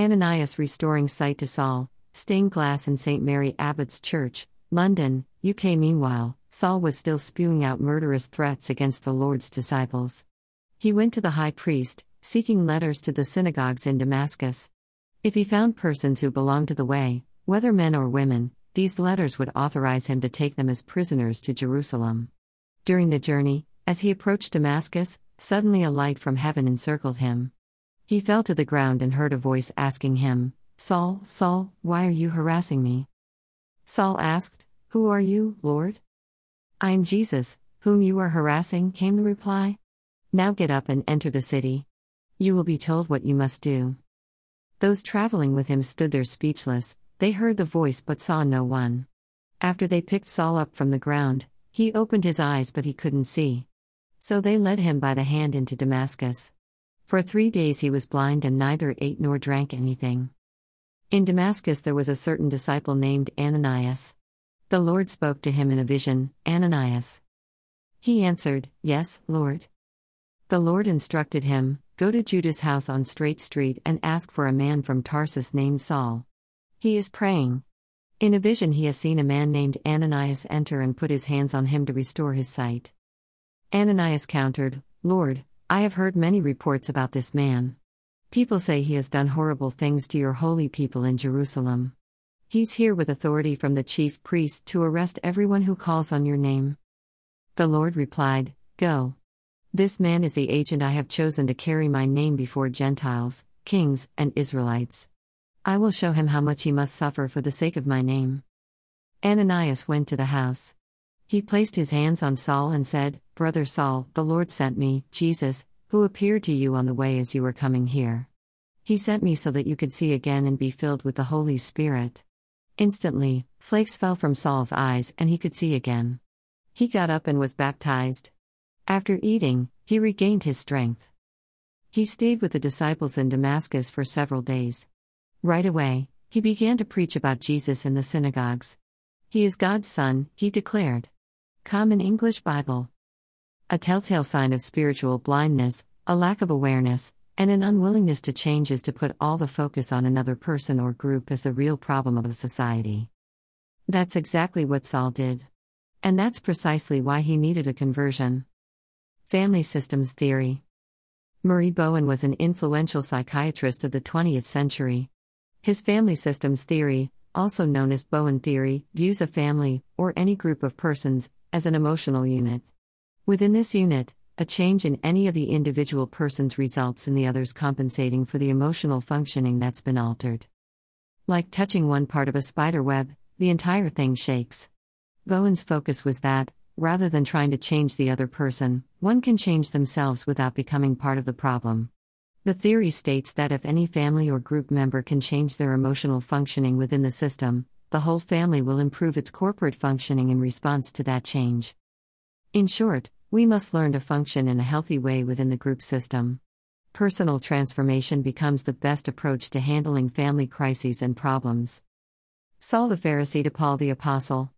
Ananias restoring sight to Saul, stained glass in St. Mary Abbots Church, London, UK. Meanwhile, Saul was still spewing out murderous threats against the Lord's disciples. He went to the high priest, seeking letters to the synagogues in Damascus. If he found persons who belonged to the way, whether men or women, these letters would authorize him to take them as prisoners to Jerusalem. During the journey, as he approached Damascus, suddenly a light from heaven encircled him. He fell to the ground and heard a voice asking him, Saul, Saul, why are you harassing me? Saul asked, Who are you, Lord? I am Jesus, whom you are harassing, came the reply. Now get up and enter the city. You will be told what you must do. Those traveling with him stood there speechless, they heard the voice but saw no one. After they picked Saul up from the ground, he opened his eyes but he couldn't see. So they led him by the hand into Damascus. For three days he was blind and neither ate nor drank anything. In Damascus there was a certain disciple named Ananias. The Lord spoke to him in a vision Ananias. He answered, Yes, Lord. The Lord instructed him Go to Judas' house on Straight Street and ask for a man from Tarsus named Saul. He is praying. In a vision, he has seen a man named Ananias enter and put his hands on him to restore his sight. Ananias countered, Lord, I have heard many reports about this man. People say he has done horrible things to your holy people in Jerusalem. He's here with authority from the chief priest to arrest everyone who calls on your name. The Lord replied, Go. This man is the agent I have chosen to carry my name before Gentiles, kings, and Israelites. I will show him how much he must suffer for the sake of my name. Ananias went to the house. He placed his hands on Saul and said, Brother Saul, the Lord sent me, Jesus, who appeared to you on the way as you were coming here. He sent me so that you could see again and be filled with the Holy Spirit. Instantly, flakes fell from Saul's eyes and he could see again. He got up and was baptized. After eating, he regained his strength. He stayed with the disciples in Damascus for several days. Right away, he began to preach about Jesus in the synagogues. He is God's Son, he declared. Common English Bible. A telltale sign of spiritual blindness, a lack of awareness, and an unwillingness to change is to put all the focus on another person or group as the real problem of a society. That's exactly what Saul did. And that's precisely why he needed a conversion. Family Systems Theory Murray Bowen was an influential psychiatrist of the 20th century. His family systems theory, also known as Bowen theory, views a family, or any group of persons, as an emotional unit. Within this unit, a change in any of the individual persons results in the others compensating for the emotional functioning that's been altered. Like touching one part of a spider web, the entire thing shakes. Bowen's focus was that, rather than trying to change the other person, one can change themselves without becoming part of the problem. The theory states that if any family or group member can change their emotional functioning within the system, the whole family will improve its corporate functioning in response to that change. In short, we must learn to function in a healthy way within the group system. Personal transformation becomes the best approach to handling family crises and problems. Saul the Pharisee to Paul the Apostle.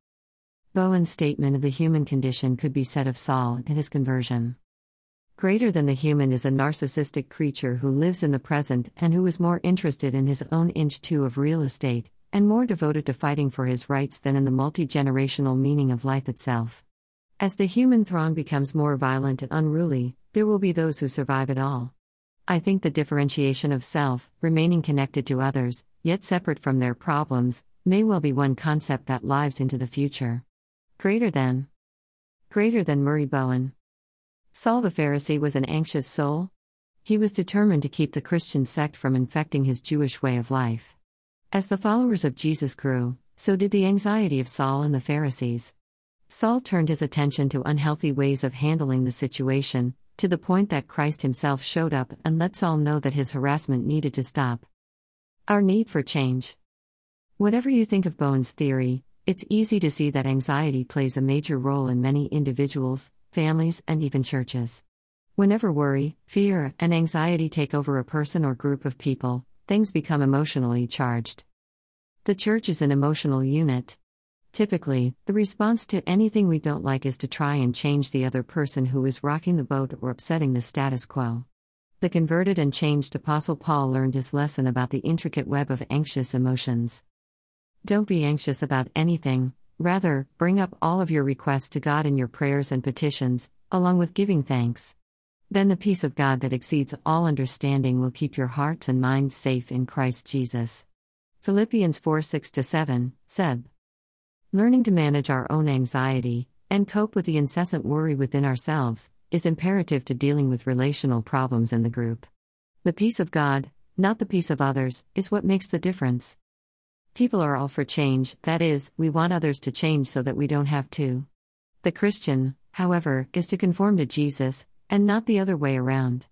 Bowen's statement of the human condition could be said of Saul and his conversion. Greater than the human is a narcissistic creature who lives in the present and who is more interested in his own inch two of real estate, and more devoted to fighting for his rights than in the multi generational meaning of life itself. As the human throng becomes more violent and unruly, there will be those who survive it all. I think the differentiation of self, remaining connected to others, yet separate from their problems, may well be one concept that lives into the future. Greater than. Greater than Murray Bowen. Saul the Pharisee was an anxious soul. He was determined to keep the Christian sect from infecting his Jewish way of life. As the followers of Jesus grew, so did the anxiety of Saul and the Pharisees. Saul turned his attention to unhealthy ways of handling the situation, to the point that Christ himself showed up and let Saul know that his harassment needed to stop. Our need for change. Whatever you think of Bowen's theory, it's easy to see that anxiety plays a major role in many individuals, families, and even churches. Whenever worry, fear, and anxiety take over a person or group of people, things become emotionally charged. The church is an emotional unit. Typically, the response to anything we don't like is to try and change the other person who is rocking the boat or upsetting the status quo. The converted and changed Apostle Paul learned his lesson about the intricate web of anxious emotions. Don't be anxious about anything, rather, bring up all of your requests to God in your prayers and petitions, along with giving thanks. Then the peace of God that exceeds all understanding will keep your hearts and minds safe in Christ Jesus. Philippians 4 6 7, Seb. Learning to manage our own anxiety, and cope with the incessant worry within ourselves, is imperative to dealing with relational problems in the group. The peace of God, not the peace of others, is what makes the difference. People are all for change, that is, we want others to change so that we don't have to. The Christian, however, is to conform to Jesus, and not the other way around.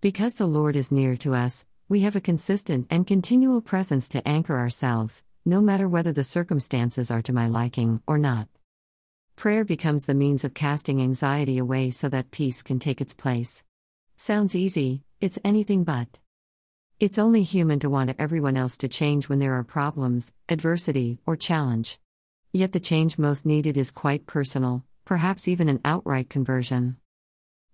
Because the Lord is near to us, we have a consistent and continual presence to anchor ourselves, no matter whether the circumstances are to my liking or not. Prayer becomes the means of casting anxiety away so that peace can take its place. Sounds easy, it's anything but. It's only human to want everyone else to change when there are problems, adversity, or challenge. Yet the change most needed is quite personal, perhaps even an outright conversion.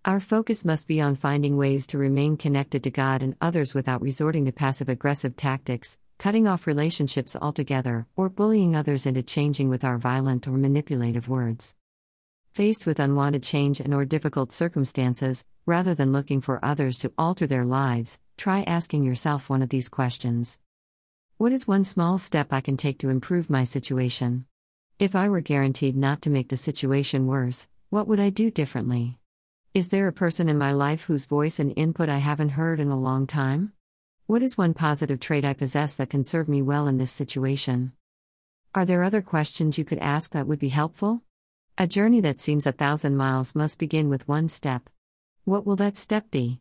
Our focus must be on finding ways to remain connected to God and others without resorting to passive aggressive tactics, cutting off relationships altogether, or bullying others into changing with our violent or manipulative words. Faced with unwanted change and or difficult circumstances, rather than looking for others to alter their lives, try asking yourself one of these questions. What is one small step I can take to improve my situation? If I were guaranteed not to make the situation worse, what would I do differently? Is there a person in my life whose voice and input I haven't heard in a long time? What is one positive trait I possess that can serve me well in this situation? Are there other questions you could ask that would be helpful? A journey that seems a thousand miles must begin with one step. What will that step be?